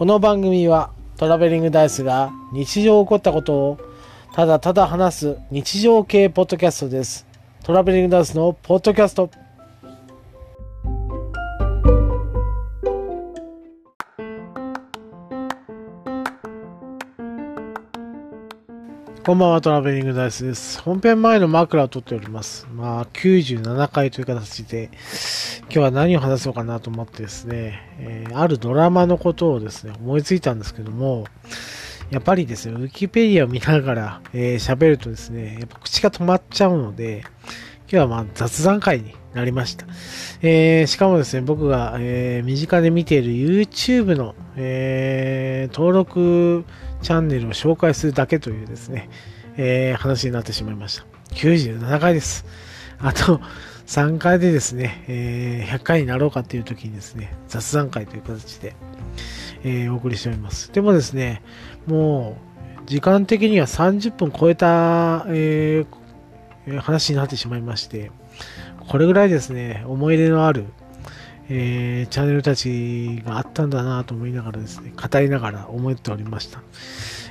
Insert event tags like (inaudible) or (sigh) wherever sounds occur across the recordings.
この番組はトラベリングダイスが日常起こったことをただただ話す日常系ポッドキャストです。トラベリングダイスのポッドキャスト。こんばんは、トラベリングダイスです。本編前の枕を取っております。まあ、97回という形で、今日は何を話そうかなと思ってですね、えーあるドラマのことをですね、思いついたんですけども、やっぱりですね、ウィキペディアを見ながら喋、えーるとですね、やっぱ口が止まっちゃうので、今日はまあ雑談会になりました。えーしかもですね、僕が、えー身近で見ている YouTube の、えー登録チャンネルを紹介するだけというですね、えー話になってしまいました。97回です。あと3回でですね、えー100回になろうかという時にですね、雑談会という形で、えーお送りしております。でもですね、もう時間的には30分超えた、え話になってしまいまして、これぐらいですね、思い入れのある、えーチャンネルたちがあったんだなと思いながらですね、語りながら思っておりました。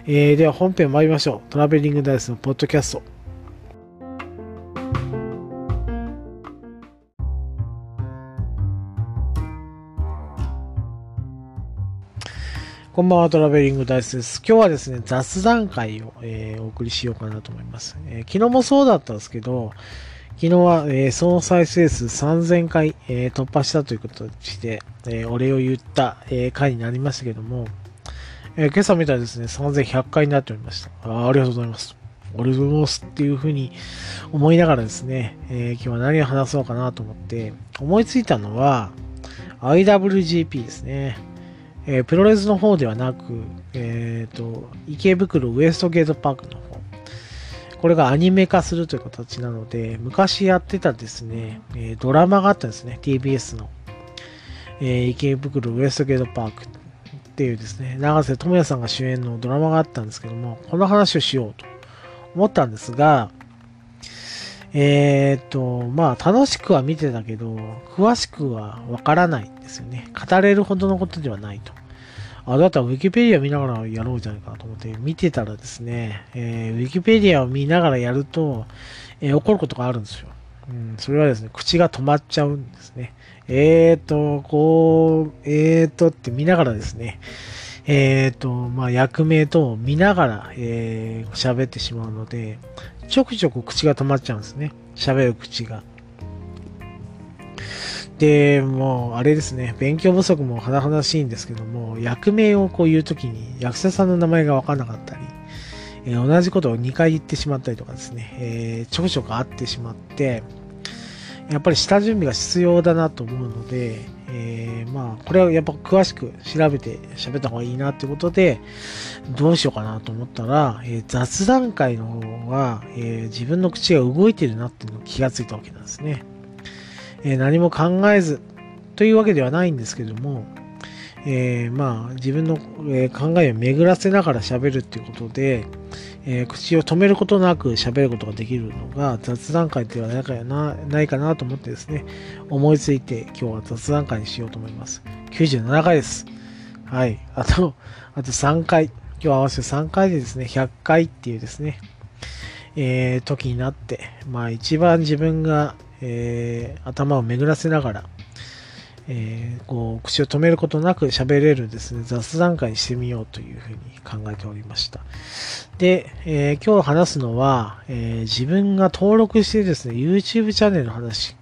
えーでは本編参りましょう。トラベリングダイスのポッドキャスト。こんばんは、トラベリングダイスです。今日はですね、雑談会を、えーお送りしようかなと思います、えー昨日もそうだったんですけど、昨日は、えー総再生数3000回、えー突破したということで、えーお礼を言った、えー回になりましたけども、えー今朝見たらですね、3100回になっておりました。あありがとうございます。ありがとうございますっていうふうに思いながらですね、えー今日は何を話そうかなと思って、思いついたのは、IWGP ですね。えープロレスの方ではなく、えっ、と、池袋ウエストゲートパークの。これがアニメ化するという形なので、昔やってたですね、えドラマがあったんですね、TBS の。え池袋ウエストゲートパークっていうですね、永瀬智也さんが主演のドラマがあったんですけども、この話をしようと思ったんですが、えっ、と、まあ、楽しくは見てたけど、詳しくはわからないんですよね。語れるほどのことではないと。あ、だったらウィキペディア見ながらやろうじゃないかなと思って見てたらですね、えーウィキペディアを見ながらやると、えー起こることがあるんですよ。うん、それはですね、口が止まっちゃうんですね。えーと、こう、えーとって見ながらですね、えーと、まあ、役名等を見ながら、えー喋ってしまうので、ちょくちょく口が止まっちゃうんですね。喋る口が。で、もう、あれですね、勉強不足も甚だしいんですけども、役名をこう言うときに、役者さんの名前がわからなかったり、えー同じことを2回言ってしまったりとかですね、えーちょくちょくあってしまって、やっぱり下準備が必要だなと思うので、えーまあ、これはやっぱ詳しく調べて喋った方がいいなってことで、どうしようかなと思ったら、えー雑談会の方が、えー自分の口が動いてるなっていうのを気がついたわけなんですね。えー何も考えずというわけではないんですけども、えーまあ自分の、え考えを巡らせながら喋るっていうことで、えー口を止めることなく喋ることができるのが雑談会ではないかなないかなと思ってですね、思いついて今日は雑談会にしようと思います。97回です。はい。あと、あと3回。今日合わせて3回でですね、100回っていうですね、え時になって、まあ一番自分が、えー頭を巡らせながら、えーこう口を止めることなく喋れるですね、雑談会にしてみようというふうに考えておりました。で、えー今日話すのは、え自分が登録してですね、YouTube チャンネルの話。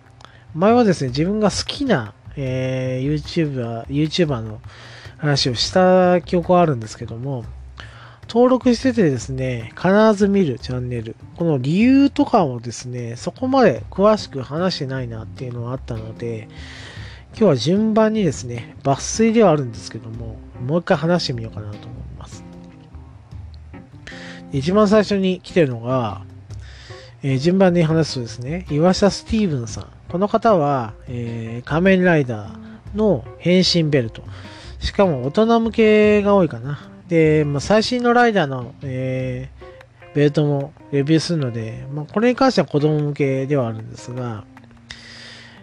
前はですね、自分が好きな、え YouTuber、YouTuber の話をした記憶はあるんですけども、登録しててですね、必ず見るチャンネル。この理由とかもですね、そこまで詳しく話してないなっていうのはあったので、今日は順番にですね、抜粋ではあるんですけども、もう一回話してみようかなと思います。一番最初に来てるのが、えー順番に話すとですね、岩下スティーブンさん。この方は、えー仮面ライダーの変身ベルト。しかも大人向けが多いかな。で、まあ、最新のライダーの、えーベルトもレビューするので、まあ、これに関しては子供向けではあるんですが、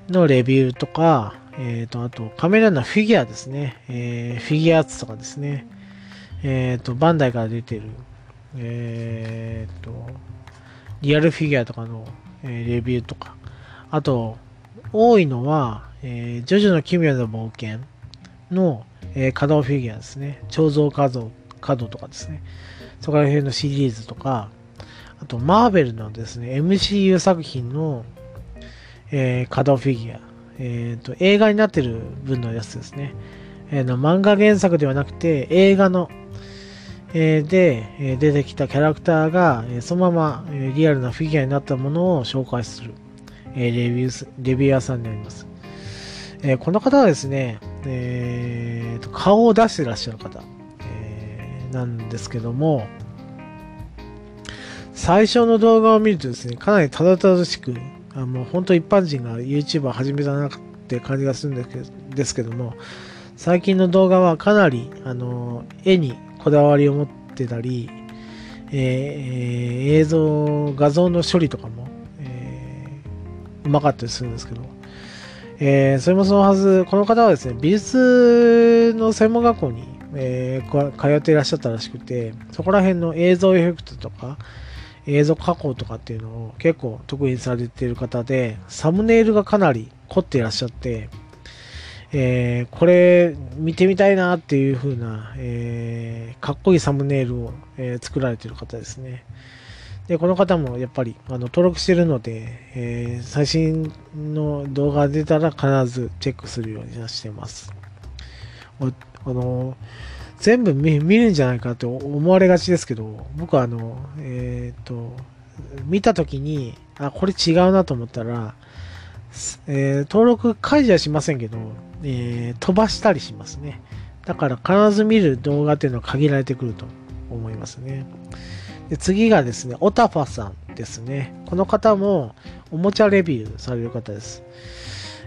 のレビューとか、えっ、ー、と、あと、カメラのフィギュアですね。えー、フィギュアーツとかですね。えっ、ー、と、バンダイから出てる、えっ、と、リアルフィギュアとかの、えレビューとか。あと、多いのは、えジョジョの奇妙な冒険の、え稼働フィギュアですね。彫像稼働、稼働とかですね。そこら辺のシリーズとか、あと、マーベルのですね、MCU 作品の、えー、稼働フィギュア。えっ、ー、と、映画になってる分のやつですね。えー、の漫画原作ではなくて、映画の、えー、で、え出てきたキャラクターが、えそのまま、えリアルなフィギュアになったものを紹介する、えレビューレビュー屋さんになります。えこの方はですね、えーと、顔を出してらっしゃる方、えーなんですけども、最初の動画を見るとですね、かなりただただしく、あもう本当一般人が YouTuber 始めたなって感じがするんですけどですけども、最近の動画はかなり、あの、絵にこだわりを持ってたり、えー、映像、画像の処理とかも、えー、うまかったりするんですけど、えー、それもそのはず、この方はですね、美術の専門学校に、えー、通っていらっしゃったらしくて、そこら辺の映像エフェクトとか、映像加工とかっていうのを結構得意にされている方で、サムネイルがかなり凝っていらっしゃって、えー、これ見てみたいなっていう風な、えー、かっこいいサムネイルを、えー、作られている方ですね。で、この方もやっぱりあの登録してるので、え最新の動画が出たら必ずチェックするようにしてます。あの全部見るんじゃないかと思われがちですけど、僕はあの、えっ、ー、と、見たときに、あ、これ違うなと思ったら、えー、登録解除はしませんけど、えー、飛ばしたりしますね。だから必ず見る動画っていうのは限られてくると思いますね。で次がですね、オタファさんですね。この方もおもちゃレビューされる方です。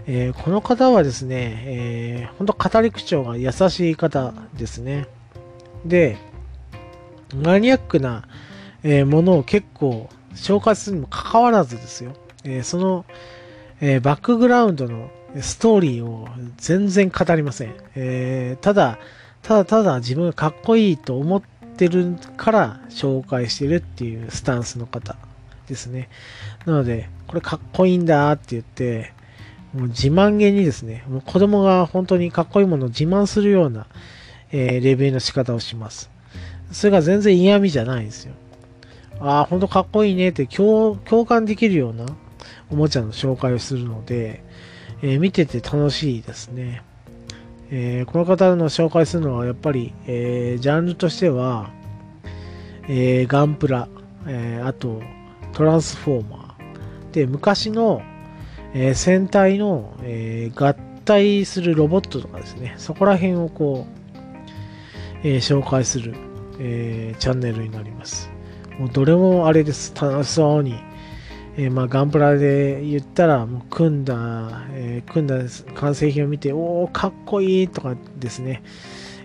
えー、この方はですね、えー、本当語り口調が優しい方ですね。で、マニアックな、えー、ものを結構紹介するにもかかわらずですよ。えー、その、えー、バックグラウンドのストーリーを全然語りません。えー、ただ、ただただ自分がかっこいいと思っててるから紹介してるっていうスタンスの方ですね。なので、これかっこいいんだって言って、もう自慢げにですね、もう子供が本当にかっこいいものを自慢するような、えー、レビューの仕方をします。それが全然嫌味じゃないんですよ。ああ、本当かっこいいねって共感できるようなおもちゃの紹介をするので、えー、見てて楽しいですね。えー、この方の紹介するのはやっぱり、えー、ジャンルとしては、えガンプラ、えあとトランスフォーマー。で、昔のえー、戦隊の、え、合体するロボットとかですね、そこら辺をこう、え、紹介する、えチャンネルになります。もうどれもあれです。楽しそうに。えまあ、ガンプラで言ったら、もう組んだ、え組んだ完成品を見て、おお、かっこいいとかですね、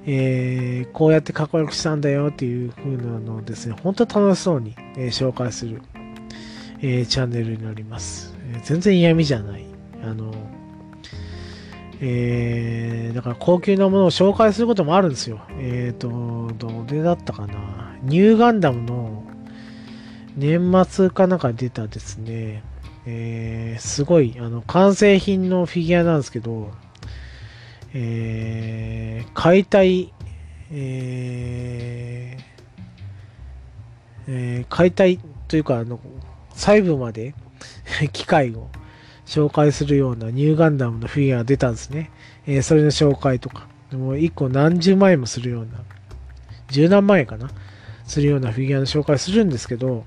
えこうやってかっこよくしたんだよっていう風なのをですね、本当楽しそうに、え紹介する、えチャンネルになります。え全然嫌味じゃない。あの、え、だから高級なものを紹介することもあるんですよ。えっ、ー、と、どれだったかな。ニューガンダムの年末かなんか出たですね、えー、すごい、あの、完成品のフィギュアなんですけど、えー、解体、えーえー、解体というか、あの、細部まで (laughs) 機械を紹介するようなニューガンダムのフィギュアが出たんですね。えー、それの紹介とか。もう1個何十万円もするような、十何万円かなするようなフィギュアの紹介するんですけど、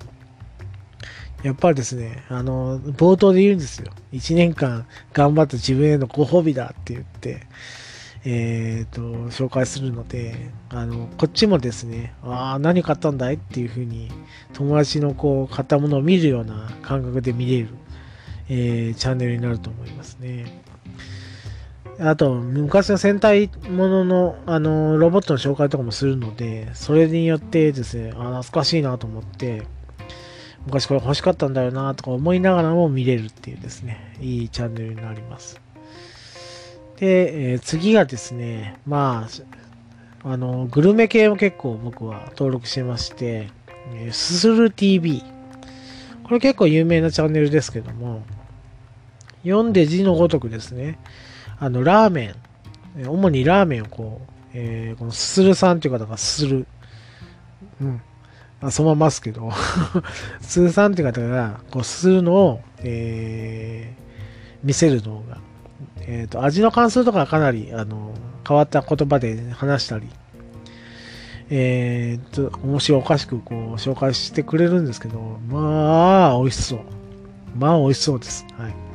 やっぱりですね、あの、冒頭で言うんですよ。1年間頑張った自分へのご褒美だって言って、えっ、ー、と、紹介するので、あの、こっちもですね、ああ、何買ったんだいっていうふうに、友達のこう、買ったものを見るような感覚で見れる、えー、チャンネルになると思いますね。あと、昔の戦隊ものの、あの、ロボットの紹介とかもするので、それによってですね、あ、懐かしいなと思って、昔これ欲しかったんだよなとか思いながらも見れるっていうですね、いいチャンネルになります。で、えー、次がですね、まあ、あの、グルメ系も結構僕は登録してまして、えー、すする TV。これ結構有名なチャンネルですけども、読んで字のごとくですね、あの、ラーメン、主にラーメンをこう、えー、このすするさんという方がすする。うん。まあ、そのまますけど、すするさんという方が、こう、するのを、えー、見せる動画。えっ、ー、と、味の感想とかかなり、あの、変わった言葉で話したり、えっ、と、面白おかしくこう、紹介してくれるんですけど、まあ、美味しそう。まあ、美味しそうです。はい。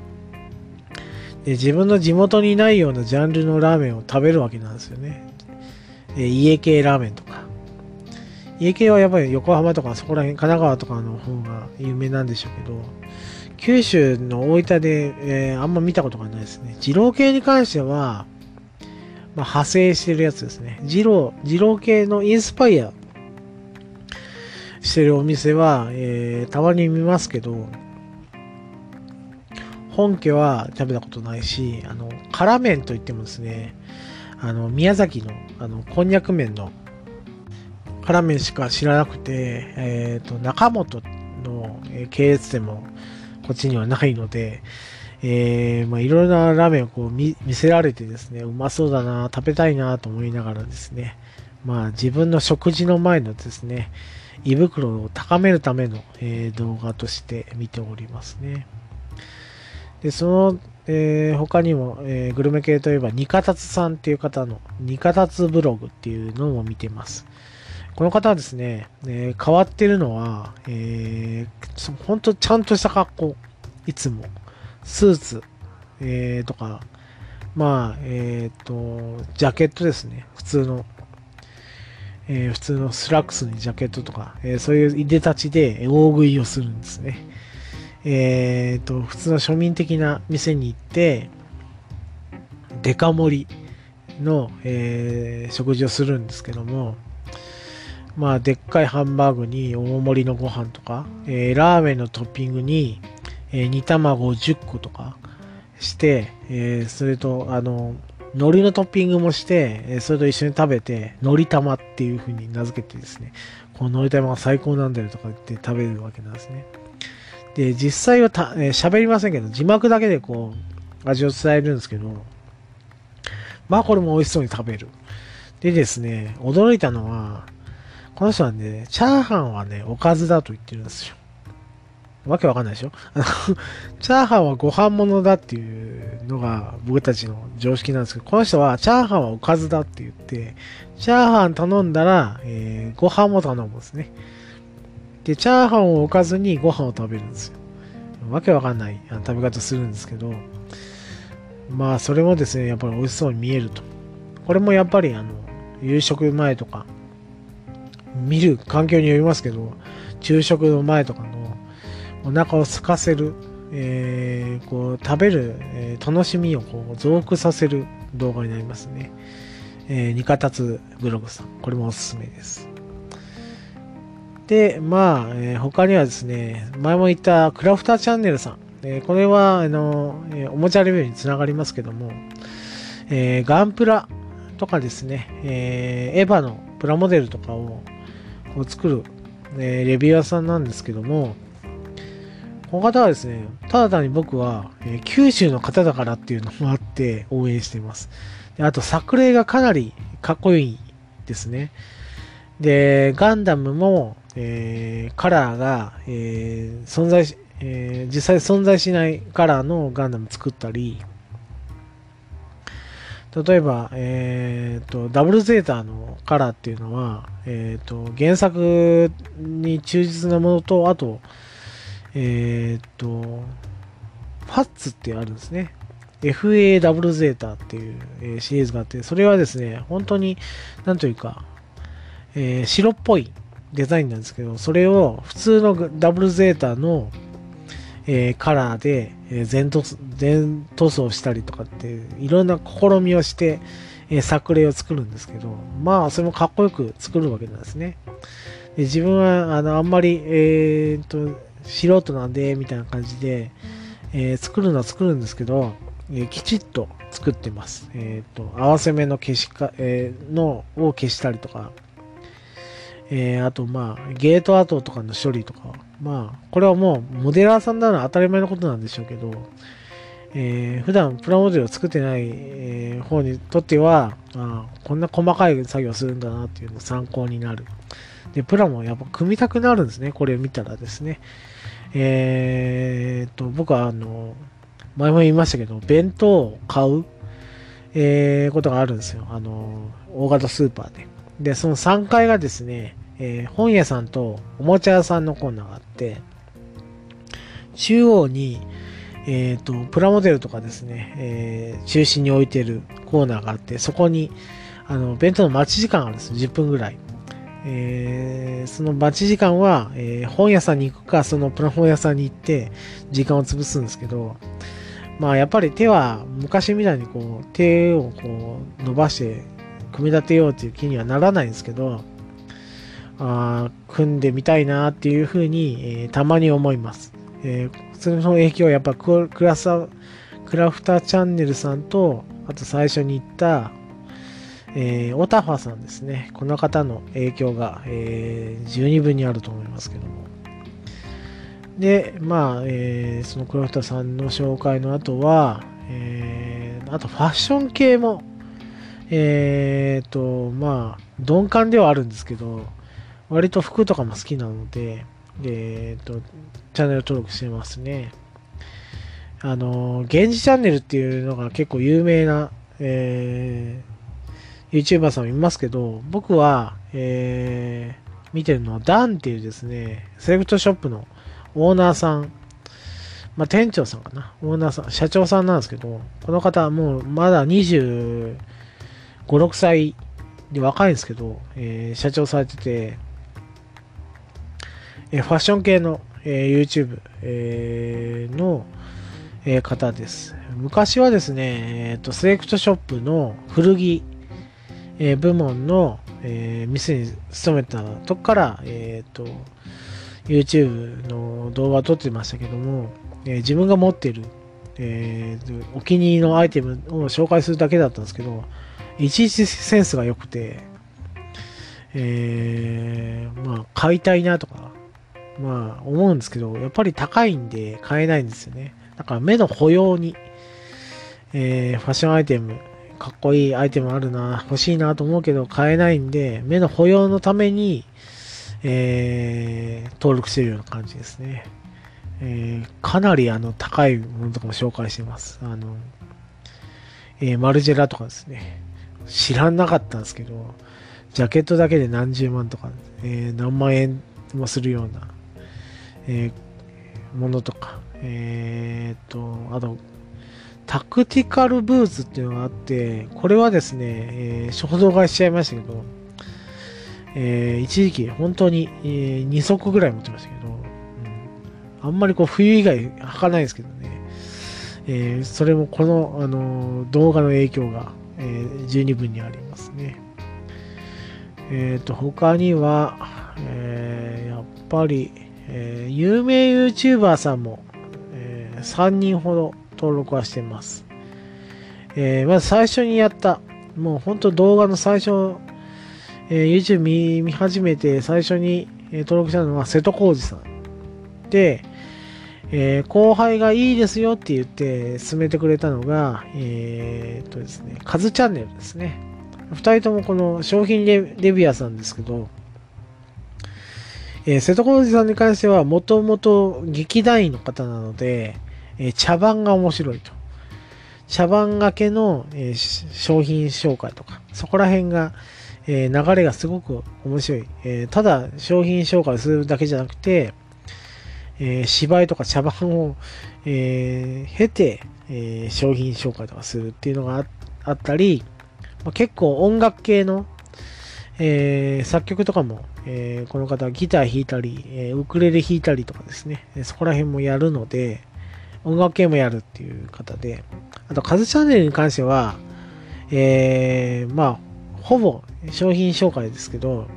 で自分の地元にないようなジャンルのラーメンを食べるわけなんですよね。え家系ラーメンとか。家系はやっぱり横浜とかそこら辺、神奈川とかの方が有名なんでしょうけど、九州の大分で、えー、あんま見たことがないですね。二郎系に関しては、まあ、派生してるやつですね。二郎、二郎系のインスパイアしてるお店は、えー、たまに見ますけど、本家は食べたことないし、あの、辛麺といってもですね、あの、宮崎の、あの、こんにゃく麺の辛麺しか知らなくて、えっ、ー、と、中本の系列店もこっちにはないので、(laughs) えー、まあ、いろいろなラーメンをこう見せられてですね、うまそうだな、食べたいなと思いながらですね、まあ、自分の食事の前のですね、胃袋を高めるための、えー、動画として見ておりますね。で、そのえー、他にも、えー、グルメ系といえば、ニカタツさんっていう方の、ニカタツブログっていうのも見てます。この方はですね、えー、変わってるのは、えー、本当ちゃんとした格好、いつも、スーツ、えー、とか、まあ、えっ、ー、と、ジャケットですね、普通の、えー、普通のスラックスにジャケットとか、えー、そういういでたちで大食いをするんですね。えっ、ー、と、普通の庶民的な店に行って、デカ盛りの、えー、食事をするんですけども、まあ、でっかいハンバーグに大盛りのご飯とか、えー、ラーメンのトッピングに、えー、煮卵を10個とかして、えー、それと、あの、海苔のトッピングもして、えそれと一緒に食べて、海苔玉っていう風に名付けてですね、この海苔玉が最高なんだよとか言って食べるわけなんですね。で、実際はた、えー、喋りませんけど、字幕だけでこう、味を伝えるんですけど、まあこれも美味しそうに食べる。でですね、驚いたのは、この人はね、チャーハンはね、おかずだと言ってるんですよ。わけわかんないでしょ、(laughs) チャーハンはご飯物だっていうのが僕たちの常識なんですけど、この人はチャーハンはおかずだって言って、チャーハン頼んだら、えー、ご飯も頼むんですね。で、チャーハンを置かずにご飯を食べるんですよ。わけわかんない食べ方するんですけど、まあ、それもですね、やっぱり美味しそうに見えると。これもやっぱり、あの、夕食前とか、見る環境によりますけど、昼食の前とかのお腹を空かせる、えー、こう食べる、えー、楽しみをこう増幅させる動画になりますね。えー、ニカタツブログさん。これもおすすめです。で、まあ、えー、他にはですね、前も言ったクラフターチャンネルさん。えー、これは、あの、えー、おもちゃレビューにつながりますけども、えガンプラとかですね、えエヴァのプラモデルとかをこう作る、えレビュー屋さんなんですけども、この方はですね、ただ単に僕は、え九州の方だからっていうのもあって応援しています。であと、作例がかなりかっこいいですね。で、ガンダムも、えー、カラーが、えー、存在し、え、実際存在しないカラーのガンダム作ったり、例えば、えーと、ダブルゼータのカラーっていうのは、えーと、原作に忠実なものと、あと、えっ、ー、と、ファッツってあるんですね。FA ダブルゼータっていう、えー、シリーズがあって、それはですね、本当に、なんというか、えー、白っぽいデザインなんですけど、それを普通のダブルゼータの、えー、カラーで、えー、全塗全塗装したりとかって、いろんな試みをして、えー、作例を作るんですけど、まあ、それもかっこよく作るわけなんですね。で自分は、あの、あんまり、えー、と、素人なんで、みたいな感じで、えー、作るのは作るんですけど、えー、きちっと作ってます。えっ、ー、と、合わせ目の消しか、えー、のを消したりとか、えー、あと、まあ、ゲートアートとかの処理とか、まあ、これはもう、モデラーさんなら当たり前のことなんでしょうけど、えー、普段プラモデルを作ってない、えー、方にとってはあ、こんな細かい作業するんだなっていうのを参考になる。で、プラもやっぱ組みたくなるんですね。これを見たらですね。えー、っと、僕はあの、前も言いましたけど、弁当を買う、えー、ことがあるんですよ。あの、大型スーパーで。で、その3階がですね、えー、本屋さんとおもちゃ屋さんのコーナーがあって、中央に、えっ、ー、と、プラモデルとかですね、えー、中心に置いてるコーナーがあって、そこに、あの、弁当の待ち時間があるんです10分ぐらい。えー、その待ち時間は、えー、本屋さんに行くか、そのプラモ屋さんに行って、時間を潰すんですけど、まあ、やっぱり手は、昔みたいにこう、手をこう、伸ばして、組み立てようっていう気にはならないんですけど、あ組んでみたいなっていうふうに、えー、たまに思います。えー、その影響はやっぱクラサクラフターチャンネルさんと、あと最初に言った、えー、オタファさんですね。この方の影響が、えー、十二分にあると思いますけども。で、まあ、えー、そのクラフターさんの紹介の後は、えー、あとファッション系も、えー、と、まあ、鈍感ではあるんですけど、割と服とかも好きなので、えっ、ー、と、チャンネル登録してますね。あの、源氏チャンネルっていうのが結構有名な、えー、YouTuber さんもいますけど、僕は、えー、見てるのはダンっていうですね、セレクトショップのオーナーさん、まあ、店長さんかな、オーナーさん、社長さんなんですけど、この方はもうまだ25、6歳で若いんですけど、えー、社長されてて、えファッション系の、え YouTube、えの、え方です。昔はですね、えーと、セレクトショップの古着、え部門の、え店に勤めたとこから、えーと、YouTube の動画を撮ってましたけども、え自分が持っている、えー、お気に入りのアイテムを紹介するだけだったんですけど、いちいちセンスが良くて、えー、まあ、買いたいなとか、まあ思うんですけど、やっぱり高いんで買えないんですよね。だから目の保養に、えー、ファッションアイテム、かっこいいアイテムあるな、欲しいなと思うけど買えないんで、目の保養のために、えー、登録してるような感じですね。えー、かなりあの高いものとかも紹介してます。あの、えー、マルジェラとかですね。知らなかったんですけど、ジャケットだけで何十万とか、えー、何万円もするようなえー、ものとか、えー、と、あと、タクティカルブーツっていうのがあって、これはですね、えー、衝動買いしちゃいましたけど、えー、一時期本当に、えー、2足ぐらい持ってましたけど、うん、あんまりこう冬以外履かないですけどね、えー、それもこの、あの動画の影響が、えー、十二分にありますね。えっ、と、他には、えやっぱり、えー、有名 YouTuber さんも、えー、3人ほど登録はしてます。えー、まず最初にやった、もう本当動画の最初、え YouTube 見見始めて最初に、え登録したのは瀬戸康史さん。で、え後輩がいいですよって言って進めてくれたのが、えー、っとですね、カズチャンネルですね。2人ともこの商品レビュアーさんですけど、えー、瀬戸康史さんに関しては、もともと劇団員の方なので、えー、茶番が面白いと。茶番がけの、えー、商品紹介とか、そこら辺が、えー、流れがすごく面白い。えー、ただ商品紹介するだけじゃなくて、え、芝居とか茶番を、えー、経て、え、商品紹介とかするっていうのがあったり、まあ、結構音楽系の、えー、作曲とかもえー、この方はギター弾いたり、えー、ウクレレ弾いたりとかですね、そこら辺もやるので、音楽系もやるっていう方で、あと、カズチャンネルに関しては、えー、まあ、ほぼ商品紹介ですけど、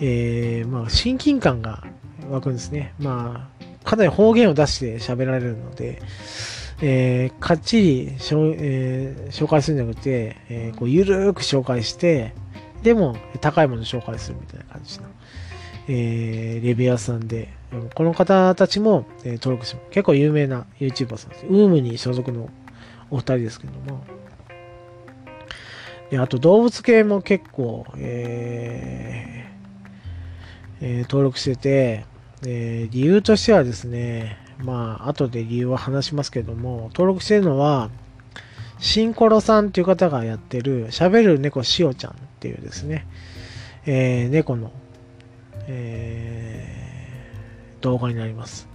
えー、まあ、親近感が湧くんですね。まあ、かなり方言を出して喋られるので、えー、かっちりしょ、えー、紹介するんじゃなくて、えー、こうゆるーく紹介して、でも高いもの紹介するみたいな感じの、えー、レビュアーさんで、この方たちも、えー、登録してます。結構有名な YouTuber さんです。ウームに所属のお二人ですけども。であと動物系も結構、えーえー、登録してて、えー、理由としてはですね、まあ、後で理由は話しますけども、登録してるのは、シンコロさんっていう方がやってる、喋る猫しおちゃんっていうですね、えー、猫の、えー、動画になります。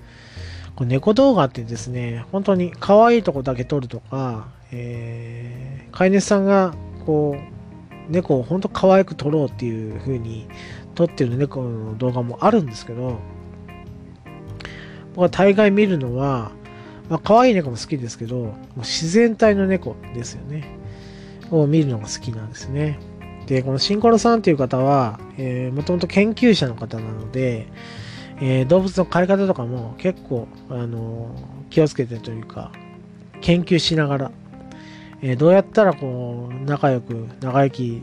こ猫動画ってですね、本当に可愛いとこだけ撮るとか、えー、飼い主さんがこう、猫を本当可愛く撮ろうっていう風に撮ってる猫の動画もあるんですけど、僕は大概見るのは、まあ、可愛い猫も好きですけど、もう自然体の猫ですよね。を見るのが好きなんですね。で、このシンコロさんっていう方は、もともと研究者の方なので、えー、動物の飼い方とかも結構、あのー、気をつけてというか、研究しながら、えー、どうやったらこう、仲良く長生き、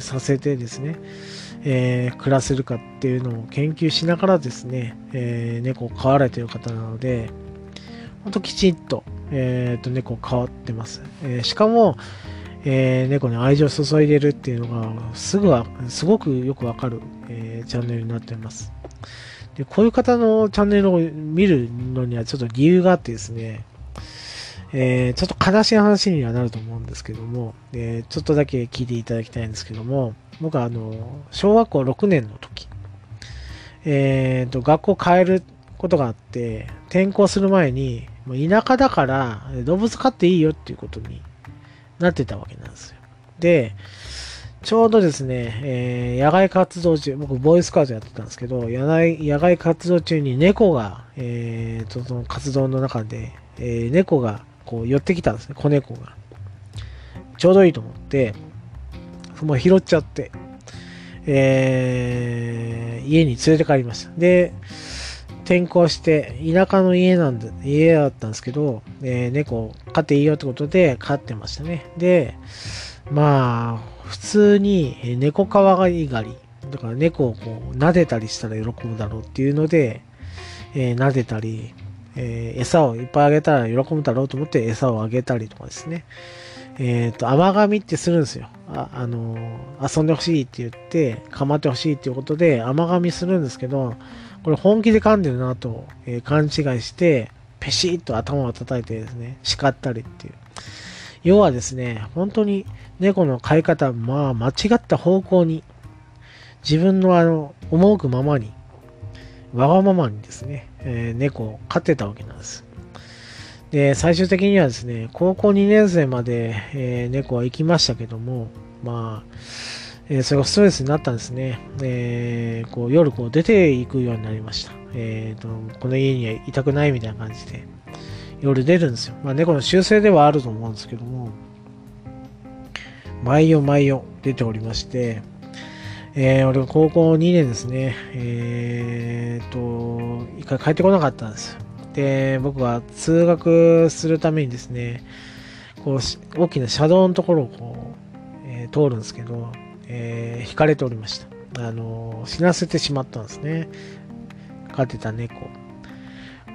させてですね、え暮らせるかっていうのを研究しながらですね、え猫を飼われている方なので、ほんときちんと、えー、と猫を飼ってます。えしかも、えー、猫に愛情を注いでるっていうのがすぐはすごくよくわかる、えー、チャンネルになっています。でこういう方のチャンネルを見るのにはちょっと理由があってですね、えー、ちょっと悲しい話にはなると思うんですけども、えちょっとだけ聞いていただきたいんですけども、僕はあの、小学校6年の時、えーと、学校変えることがあって、転校する前に、田舎だから動物飼っていいよっていうことになってたわけなんですよ。で、ちょうどですね、えー、野外活動中、僕、ボーイスカウトやってたんですけど、野外野外活動中に猫が、えー、とその活動の中で、えー、猫がこう寄ってきたんですね、子猫が。ちょうどいいと思って、もう拾っちゃって、えー、家に連れて帰りました。で、転校して、田舎の家なんで、家だったんですけど、えー、猫飼っていいよってことで飼ってましたね。で、まあ、普通に猫かわいがり、だから猫をこう撫でたりしたら喜ぶだろうっていうので、えー、撫でたり、えー、餌をいっぱいあげたら喜ぶだろうと思って餌をあげたりとかですね。えっ、ー、と、甘噛みってするんですよ。あ、あのー、遊んでほしいって言って、構ってほしいっていうことで甘噛みするんですけど、これ本気で噛んでるなと、えー、勘違いして、ペシッと頭を叩いてですね、叱ったりっていう。要はですね、本当に猫の飼い方、まあ間違った方向に、自分のあの、思うままに、わがままにですね、えー、猫を飼ってたわけなんです。で、最終的にはですね、高校2年生まで、えー、猫は行きましたけども、まあ、えー、それがストレスになったんですね。えー、こう夜こう出ていくようになりました。えーと、この家にはいたくないみたいな感じで、夜出るんですよ。まあ、猫の習性ではあると思うんですけども、毎夜毎夜出ておりまして、えー、俺が高校2年ですね、えーと、一回帰ってこなかったんですよ。で、僕は通学するためにですね、こう、大きな車道のところをこう、えー、通るんですけど、えー、引かれておりました。あの死なせてしまったんですね。飼ってた猫。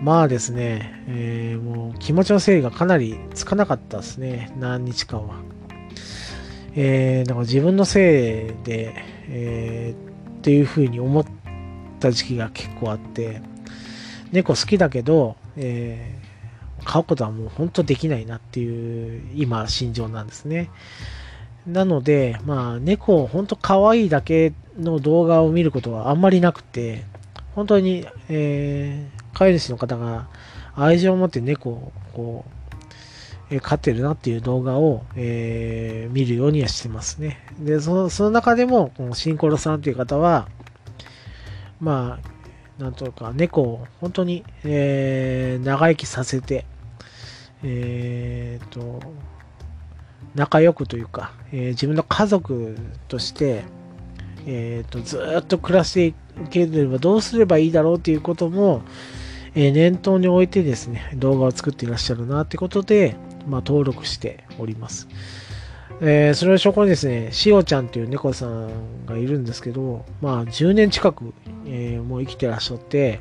まあですね、えー、もう気持ちの整理がかなりつかなかったですね。何日間は。えー、だから自分のせいで、えー、っていうふうに思った時期が結構あって、猫好きだけど、えー、飼うことはもう本当できないなっていう今心情なんですね。なので、まあ、猫、本当可愛いだけの動画を見ることはあんまりなくて、本当に、えー、飼い主の方が愛情を持って猫をこう、えー、飼ってるなっていう動画を、えー、見るようにはしてますね。で、そのその中でも、このシンコロさんという方は、まあ、なんとか、猫を本当に、えー、長生きさせて、えー、と、仲良くというか、えー、自分の家族として、えーと、ずっと暮らしていければどうすればいいだろうということも、えー、念頭に置いてですね、動画を作っていらっしゃるなってことで、まあ、登録しております。えー、それを証拠にですね、しおちゃんという猫さんがいるんですけど、まあ、10年近く、えー、もう生きてらっしゃって、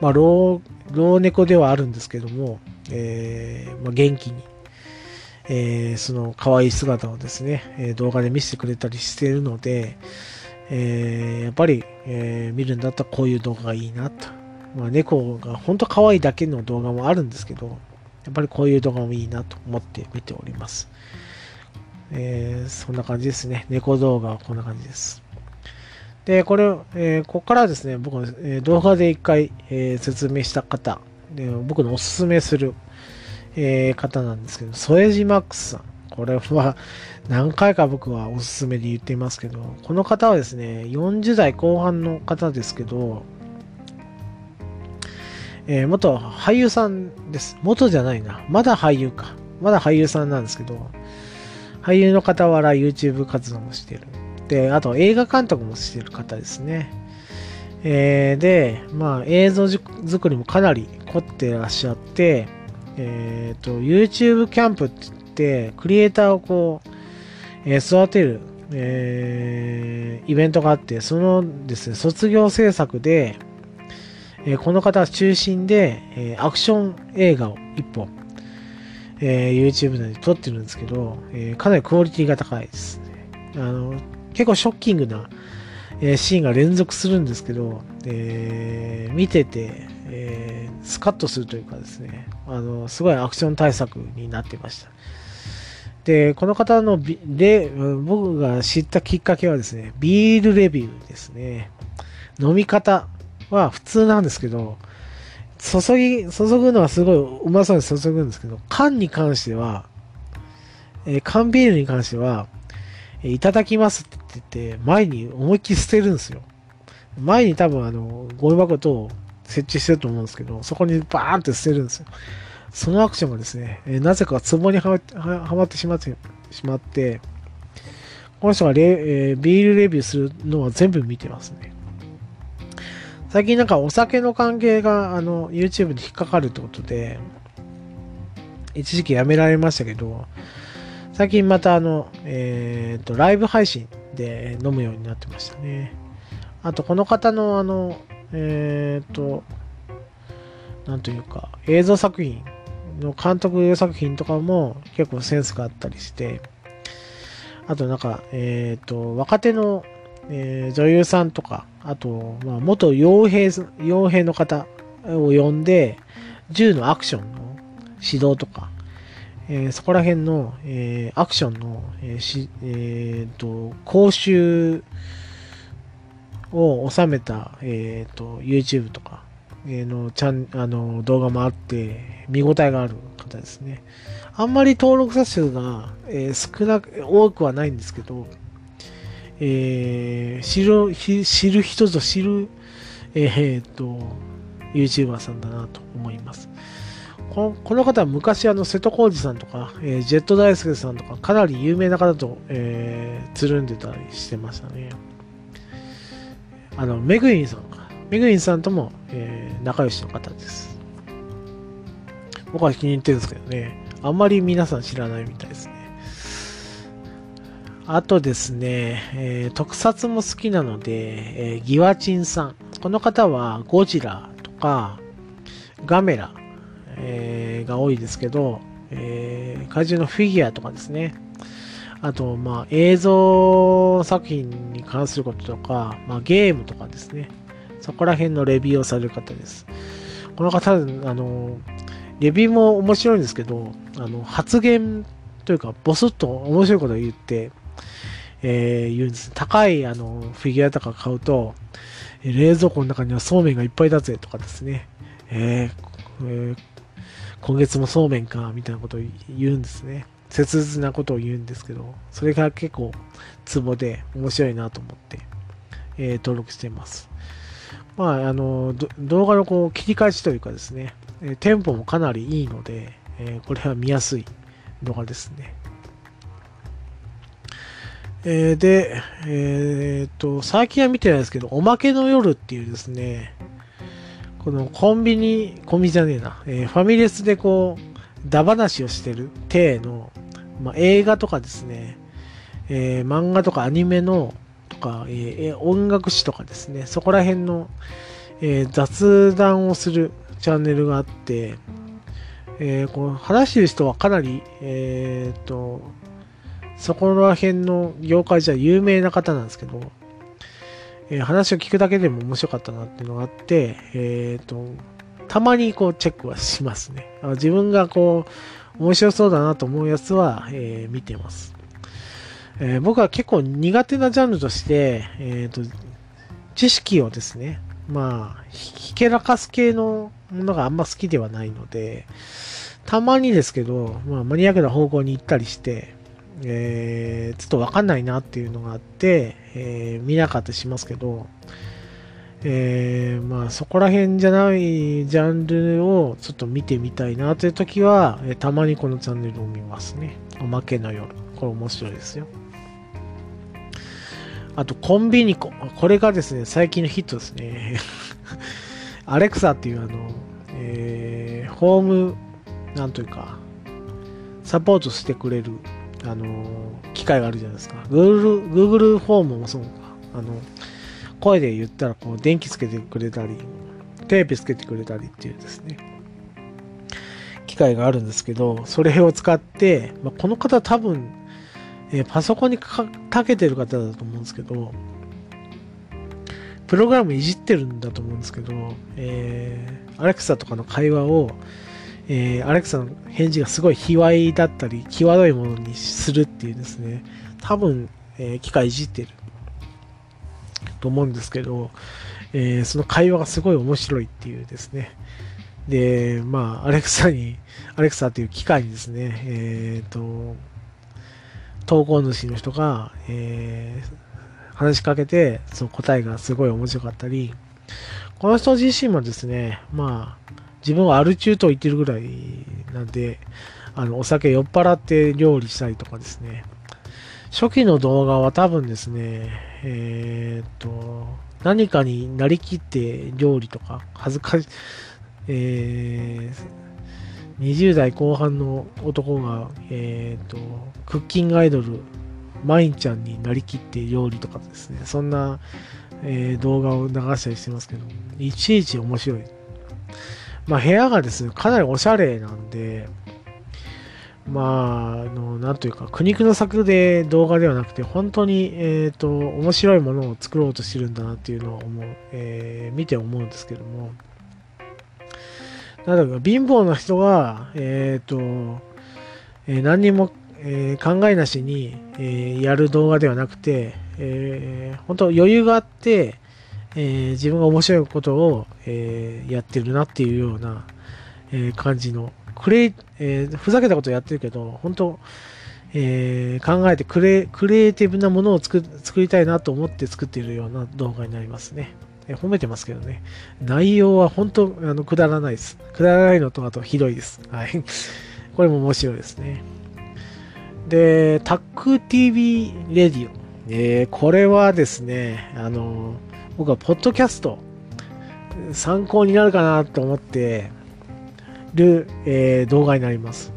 まあ、老、老猫ではあるんですけども、えー、まあ、元気に、えー、その可愛い姿をですね、え動画で見せてくれたりしているので、えー、やっぱり、えー、見るんだったらこういう動画がいいなと。まあ、猫が本当可愛いだけの動画もあるんですけど、やっぱりこういう動画もいいなと思って見ております。えー、そんな感じですね。猫動画はこんな感じです。で、これ、えー、ここからですね、僕の、え、動画で一回、え、説明した方、で僕のおすすめする、えー、方なんですけど、添ジマックスさん。これは何回か僕はおすすめで言っていますけど、この方はですね、40代後半の方ですけど、えー、元俳優さんです。元じゃないな。まだ俳優か。まだ俳優さんなんですけど、俳優の傍ら YouTube 活動もしてる。で、あと映画監督もしてる方ですね。えー、で、まあ映像作りもかなり凝ってらっしゃって、えっ、ー、と、YouTube キャンプって言って、クリエイターをこう、えー、育てる、えー、イベントがあって、そのですね、卒業制作で、えこの方中心で、えアクション映画を1本、え YouTube で撮ってるんですけど、えかなりクオリティが高いですね。あの結構ショッキングな、えシーンが連続するんですけど、えー、見てて、えー、スカッとするというかですね、あのすごいアクション対策になってました。で、この方ので僕が知ったきっかけはですね、ビールレビューですね。飲み方は普通なんですけど、注ぎ、注ぐのはすごいうまそうに注ぐんですけど、缶に関しては、えー、缶ビールに関しては、えー、いただきますって言って、前に思いっきり捨てるんですよ。前に多分あの、ゴミ箱等設置してると思うんですけど、そこにバーンって捨てるんですよ。そのアクションがですね、えー、なぜか壺にはまってしまってしまって、この人がレ、えー、ビールレビューするのは全部見てますね。最近なんかお酒の関係があの YouTube で引っかかるってことで、一時期やめられましたけど、最近またあの、えっ、ー、と、ライブ配信で飲むようになってましたね。あと、この方のあの、えっ、ー、と、なんというか、映像作品の監督作品とかも結構センスがあったりして、あとなんか、えっ、ー、と、若手のえー、女優さんとか、あと、まあ、元傭兵、傭兵の方を呼んで、銃のアクションの指導とか、えー、そこら辺の、えー、アクションの、えーしえーと、講習を収めた、えーと、YouTube とか、えー、のチャンあの動画もあって、見応えがある方ですね。あんまり登録者数が、えー、少なく、多くはないんですけど、えー、知る、知る人ぞ知る、えー、っと、YouTuber さんだなと思います。このこの方は昔あの瀬戸康史さんとか、えー、ジェット大輔さんとかかなり有名な方と、えー、つるんでたりしてましたね。あの、メグインさんか。メグインさんとも、えー、仲良しの方です。僕は気に入ってるんですけどね。あんまり皆さん知らないみたいですね。あとですね、えー、特撮も好きなので、えー、ギワチンさん。この方はゴジラとかガメラ、えー、が多いですけど、えー、怪獣のフィギュアとかですね。あと、まあ、映像作品に関することとか、まあ、ゲームとかですね。そこら辺のレビューをされる方です。この方、あの、レビューも面白いんですけど、あの、発言というか、ボスッと面白いことを言って、えー、言うんです。高いあのフィギュアとか買うと、冷蔵庫の中にはそうめんがいっぱいだぜとかですね、えーえー、今月もそうめんかみたいなことを言うんですね。切実なことを言うんですけど、それが結構ツボで面白いなと思って、えー、登録しています。まあ、あの、動画のこう切り返しというかですね、えテンポもかなりいいので、えこれは見やすい動画ですね。えー、で、えー、っと、最近は見てないですけど、おまけの夜っていうですね、このコンビニ、コンビニじゃねえな、えー、ファミレスでこう、だ話をしてる体の、まあ、映画とかですね、えー、漫画とかアニメの、とか、えー、音楽誌とかですね、そこら辺の、えー、雑談をするチャンネルがあって、えー、この話してる人はかなり、えー、と、そこら辺の業界じゃ有名な方なんですけど、えー、話を聞くだけでも面白かったなっていうのがあって、えっ、と、たまにこうチェックはしますね。自分がこう、面白そうだなと思うやつは、えー、見てます。えー、僕は結構苦手なジャンルとして、えっ、と、知識をですね、まあ、ひけらかす系のものがあんま好きではないので、たまにですけど、まあ、マニアックな方向に行ったりして、えー、ちょっとわかんないなっていうのがあって、えー、見なかったりしますけど、えー、まあそこら辺じゃないジャンルをちょっと見てみたいなという時は、え、たまにこのチャンネルを見ますね。おまけの夜。これ面白いですよ。あと、コンビニコ。これがですね、最近のヒットですね。(laughs) アレクサっていうあの、えー、ホーム、なんというか、サポートしてくれるあの機械があるじゃないですか。Google, Google フォームもそうか。あの、声で言ったら、こう、電気つけてくれたり、テープつけてくれたりっていうですね、機械があるんですけど、それを使って、まあ、この方多分、えー、パソコンにかけてる方だと思うんですけど、プログラムいじってるんだと思うんですけど、えー、アレクサとかの会話を、えー、アレクサの返事がすごい卑猥だったり、際どいものにするっていうですね、多分、えー、機械いじってる。と思うんですけど、えー、その会話がすごい面白いっていうですね。で、まあ、アレクサに、アレクサっていう機械にですね、えっ、と、投稿主の人が、えー、話しかけて、その答えがすごい面白かったり、この人自身もですね、まあ、自分はアル中と言ってるぐらいなんで、あの、お酒酔っ払って料理したりとかですね。初期の動画は多分ですね、えー、っと、何かになりきって料理とか、恥ずかし、えー、20代後半の男が、えー、っと、クッキングアイドル、マインちゃんになりきって料理とかですね、そんな、えー、動画を流したりしてますけど、いちいち面白い。まあ、部屋がですね、かなりおしゃれなんで、まあ、あの、なんというか、苦肉の策で動画ではなくて、本当に、えっ、ー、と、面白いものを作ろうとしてるんだなっていうのを思う、えー、見て思うんですけども、なんだか、貧乏な人が、えっ、ー、と、えー、何にも、えー、考えなしに、えー、やる動画ではなくて、えー、本当余裕があって、えー、自分が面白いことを、えー、やってるなっていうような、えー、感じの、クレイ、えふざけたことやってるけど、本当、え考えてクレクリエイティブなものを作作りたいなと思って作っているような動画になりますね。え褒めてますけどね。内容は本当、あの、くだらないです。くだらないのと、あとひどいです。はい。(laughs) これも面白いですね。で、タック TV レディオ。えー、これはですね、あの僕はポッドキャスト参考になるかなと思ってる、えー、動画になります。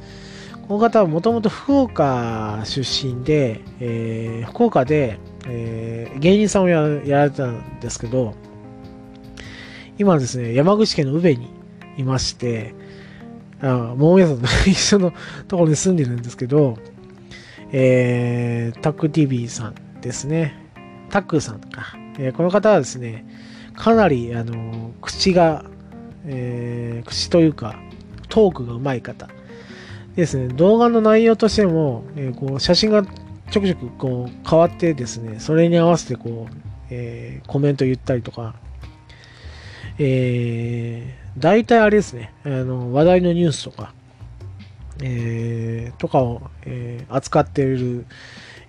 この方はもともと福岡出身で、えー、福岡で、えー、芸人さんをやられてたんですけど、今ですね、山口県の宇部にいまして、あもう皆さんと一緒のところに住んでるんですけど、えー、タック TV さんですね。タックさんか。えー、この方はですね、かなり、あの、口が、えー、口というか、トークが上手い方。ですね、動画の内容としても、えー、こう写真がちょくちょくこう変わってですね、それに合わせてこう、えー、コメント言ったりとか、えー、大体あれですね、あの話題のニュースとか、えー、とかを、えー、扱っている、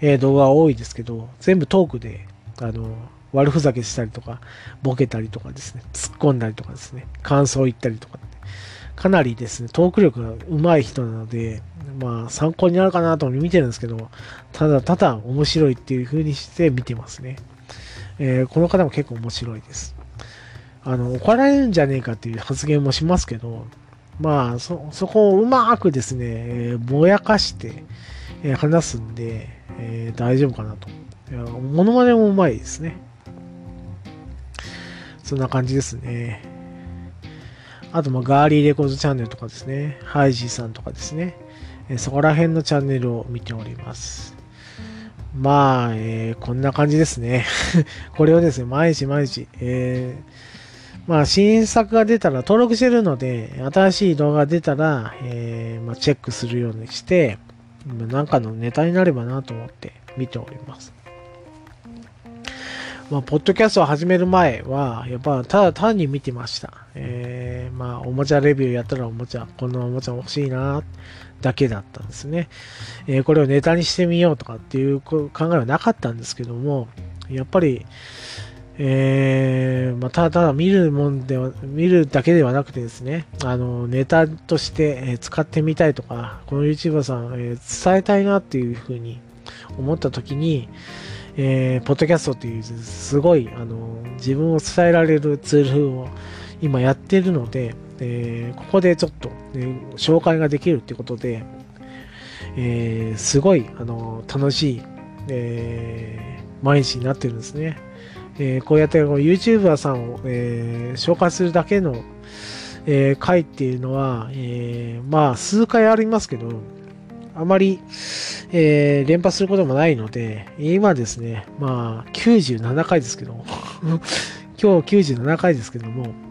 えー、動画が多いですけど、全部トークで、あの、悪ふざけしたりとか、ボケたりとかですね、突っ込んだりとかですね、感想言ったりとか、かなりですね、トーク力が上手い人なので、まあ参考になるかなと思って見てるんですけど、ただただ面白いっていう風にして見てますね。えー、この方も結構面白いです。あの、怒られるんじゃねえかっていう発言もしますけど、まあ、そ、そこをうまくですね、えー、ぼやかして、えー、話すんで、え、大丈夫かなと。いや、モノマネもうまいですね。そんな感じですね。あと、ま、ガーリーレコードチャンネルとかですね。ハイジーさんとかですね。えそこら辺のチャンネルを見ております。まあ、えー、こんな感じですね。(laughs) これをですね、毎日毎日、えー、まあ、新作が出たら登録してるので、新しい動画が出たら、えー、まあ、チェックするようにして、なんかのネタになればなと思って見ております。まあ、ポッドキャストを始める前は、やっぱただ単に見てました。えー、まあ、おもちゃレビューやったらおもちゃ、こんなおもちゃ欲しいな、だけだったんですね。えー、これをネタにしてみようとかっていう考えはなかったんですけども、やっぱり、えー、まあ、ただただ見るもんでは、見るだけではなくてですね、あの、ネタとして使ってみたいとか、この YouTuber さん、えー、伝えたいなっていうふうに思った時に、えー、ポッドキャストっていう、すごい、あの、自分を伝えられるツールを今やってるので、えー、ここでちょっと、ね、紹介ができるってことで、えー、すごい、あの、楽しい、えー、毎日になってるんですね。えー、こうやって YouTuber さんを、えー、紹介するだけの、えー、回っていうのは、えー、まあ、数回ありますけど、あまり、えー、連発することもないので、今ですね、まあ、97回ですけど、今日97回ですけども、(laughs)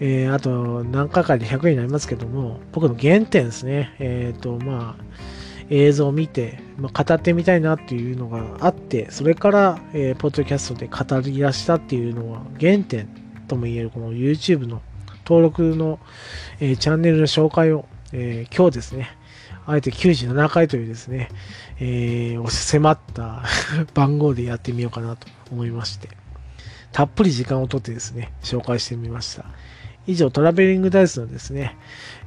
えー、あと何回かで100円になりますけども、僕の原点ですね、えっ、ー、と、まあ、映像を見て、まあ、語ってみたいなっていうのがあって、それから、えー、ポッドキャストで語り出したっていうのは原点とも言えるこの YouTube の登録の、えー、チャンネルの紹介を、えー、今日ですね、あえて97回というですね、えー、迫った (laughs) 番号でやってみようかなと思いまして、たっぷり時間をとってですね、紹介してみました。以上、トラベリングダイスのですね、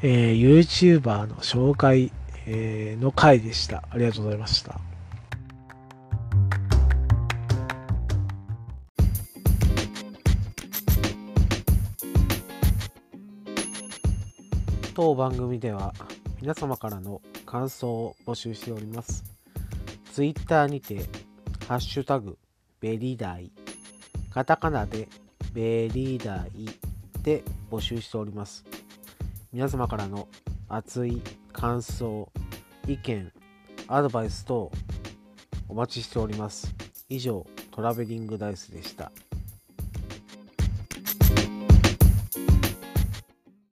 えー、YouTuber の紹介、えー、の回でした。ありがとうございました。当番組では皆様からの感想を募集しております。Twitter にて、ハッシュタグ、ベリダイ、カタカナでベリダイで募集しております。皆様からの熱い感想、意見、アドバイス等お待ちしております。以上、トラベリングダイスでした。